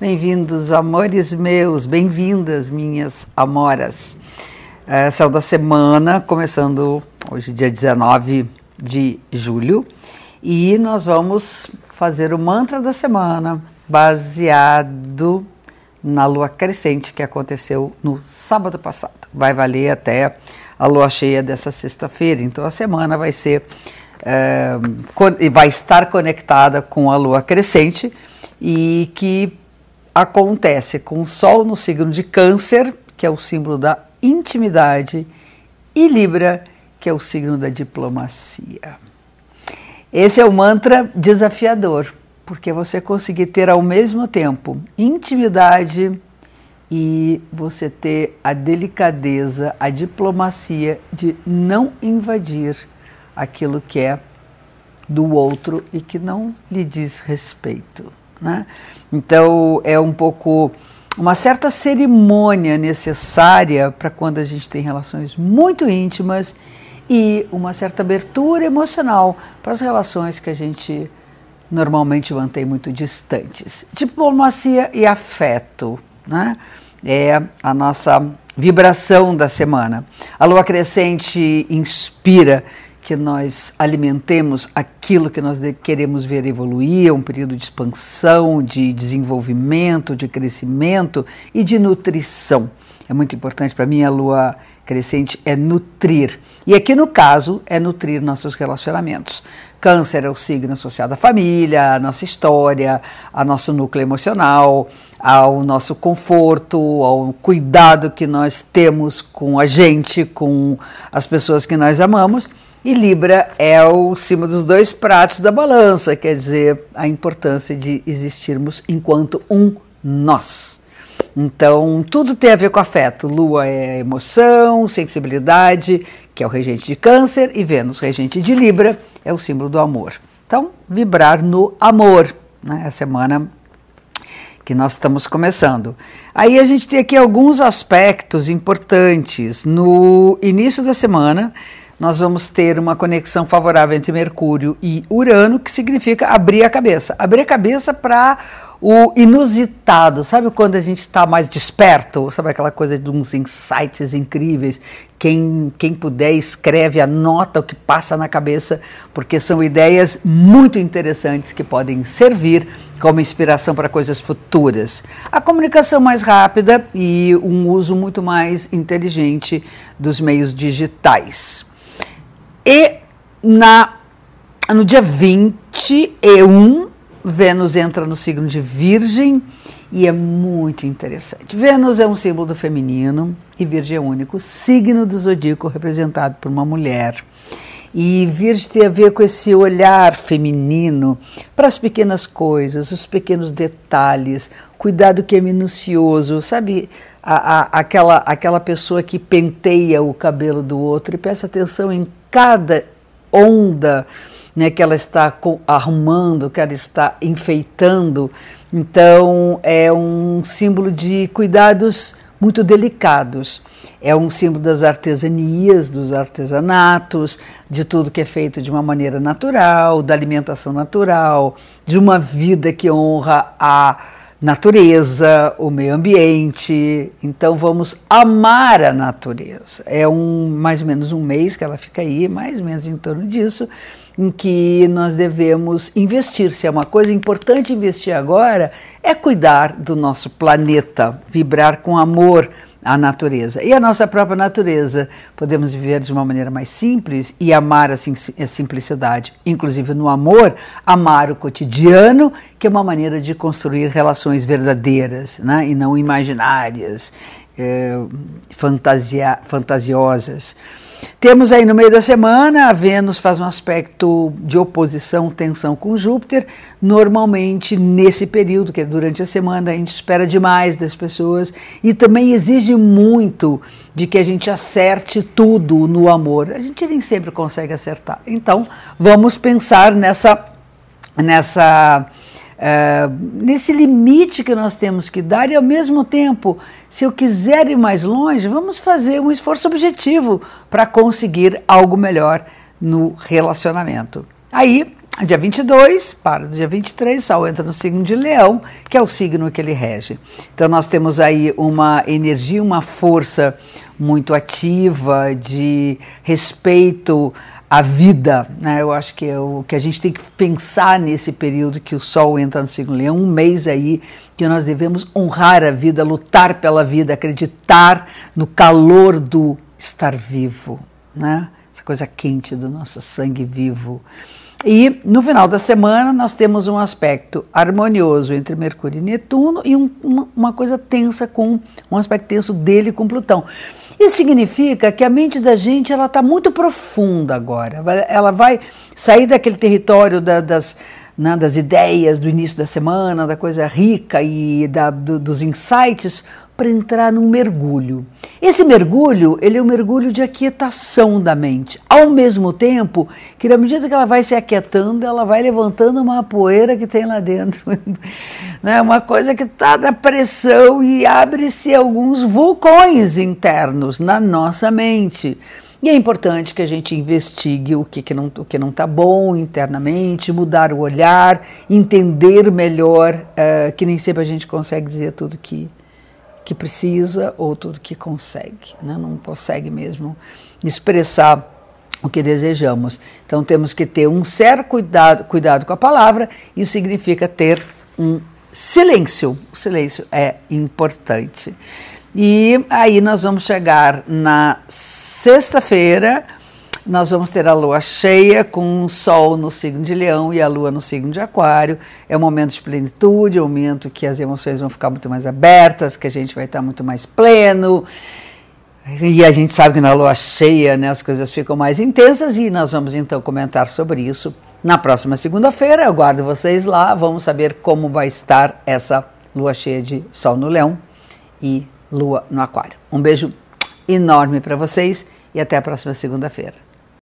Bem-vindos, amores meus, bem-vindas, minhas amoras. É, céu da semana, começando hoje, dia 19 de julho, e nós vamos fazer o mantra da semana baseado na lua crescente que aconteceu no sábado passado. Vai valer até a lua cheia dessa sexta-feira, então a semana vai ser. É, vai estar conectada com a lua crescente e que acontece com o Sol no signo de Câncer, que é o símbolo da intimidade, e Libra, que é o signo da diplomacia. Esse é o mantra desafiador, porque você conseguir ter ao mesmo tempo intimidade e você ter a delicadeza, a diplomacia de não invadir aquilo que é do outro e que não lhe diz respeito. Né? Então é um pouco uma certa cerimônia necessária para quando a gente tem relações muito íntimas e uma certa abertura emocional para as relações que a gente normalmente mantém muito distantes. Diplomacia e afeto, né? É a nossa vibração da semana. A lua crescente inspira que nós alimentemos aquilo que nós queremos ver evoluir, um período de expansão, de desenvolvimento, de crescimento e de nutrição. É muito importante para mim a lua crescente é nutrir. E aqui no caso é nutrir nossos relacionamentos. Câncer é o signo associado à família, à nossa história, ao nosso núcleo emocional, ao nosso conforto, ao cuidado que nós temos com a gente, com as pessoas que nós amamos. E Libra é o cima dos dois pratos da balança, quer dizer, a importância de existirmos enquanto um nós. Então, tudo tem a ver com afeto. Lua é emoção, sensibilidade, que é o regente de Câncer, e Vênus, regente de Libra, é o símbolo do amor. Então, vibrar no amor, né? A semana que nós estamos começando. Aí a gente tem aqui alguns aspectos importantes. No início da semana, nós vamos ter uma conexão favorável entre Mercúrio e Urano, que significa abrir a cabeça. Abrir a cabeça para o inusitado, sabe quando a gente está mais desperto? Sabe aquela coisa de uns insights incríveis? Quem, quem puder, escreve, anota o que passa na cabeça, porque são ideias muito interessantes que podem servir como inspiração para coisas futuras. A comunicação mais rápida e um uso muito mais inteligente dos meios digitais. E na, no dia 21, Vênus entra no signo de Virgem e é muito interessante. Vênus é um símbolo feminino e Virgem é o único signo do zodíaco representado por uma mulher. E Virgem tem a ver com esse olhar feminino para as pequenas coisas, os pequenos detalhes, cuidado que é minucioso, sabe? A, a, aquela, aquela pessoa que penteia o cabelo do outro e presta atenção em cada onda né, que ela está arrumando, que ela está enfeitando. Então, é um símbolo de cuidados muito delicados. É um símbolo das artesanias, dos artesanatos, de tudo que é feito de uma maneira natural, da alimentação natural, de uma vida que honra a natureza, o meio ambiente. Então vamos amar a natureza. É um mais ou menos um mês que ela fica aí, mais ou menos em torno disso, em que nós devemos investir. Se é uma coisa importante investir agora, é cuidar do nosso planeta, vibrar com amor a natureza e a nossa própria natureza. Podemos viver de uma maneira mais simples e amar a, simplicidade, inclusive no amor, amar o cotidiano, que é uma maneira de construir relações verdadeiras né? e não imaginárias, é, fantasiosas. Temos aí no meio da semana, a Vênus faz um aspecto de oposição, tensão com Júpiter. Normalmente, nesse período, que é durante a semana, a gente espera demais das pessoas e também exige muito de que a gente acerte tudo no amor. A gente nem sempre consegue acertar. Então, vamos pensar nessa. nessa Uh, nesse limite que nós temos que dar, e ao mesmo tempo, se eu quiser ir mais longe, vamos fazer um esforço objetivo para conseguir algo melhor no relacionamento. Aí dia 22, para do dia 23, Sol entra no signo de Leão, que é o signo que ele rege. Então nós temos aí uma energia, uma força muito ativa de respeito à vida, né? Eu acho que é o que a gente tem que pensar nesse período que o Sol entra no signo Leão, um mês aí que nós devemos honrar a vida, lutar pela vida, acreditar no calor do estar vivo, né? Essa coisa quente do nosso sangue vivo. E no final da semana nós temos um aspecto harmonioso entre Mercúrio e Netuno e um, uma, uma, coisa tensa com um aspecto tenso dele com Plutão. Isso significa que a mente da gente ela está muito profunda agora. Ela vai sair daquele território da, das, né, das ideias do início da semana, da coisa rica e da, do, dos insights para entrar num mergulho. Esse mergulho, ele é um mergulho de aquietação da mente. Ao mesmo tempo que, na medida que ela vai se aquietando, ela vai levantando uma poeira que tem lá dentro. né? Uma coisa que está na pressão e abre-se alguns vulcões internos na nossa mente. E é importante que a gente investigue o que, que não o que não está bom internamente, mudar o olhar, entender melhor, uh, que nem sempre a gente consegue dizer tudo que que precisa ou tudo que consegue, né? não consegue mesmo expressar o que desejamos. Então temos que ter um certo cuidado, cuidado com a palavra, isso significa ter um silêncio. O silêncio é importante. E aí nós vamos chegar na sexta-feira nós vamos ter a lua cheia com o sol no signo de leão e a lua no signo de aquário. É um momento de plenitude, é um momento que as emoções vão ficar muito mais abertas, que a gente vai estar muito mais pleno. E a gente sabe que na lua cheia né, as coisas ficam mais intensas e nós vamos então comentar sobre isso na próxima segunda-feira. Eu guardo vocês lá, vamos saber como vai estar essa lua cheia de sol no leão e lua no aquário. Um beijo enorme para vocês e até a próxima segunda-feira.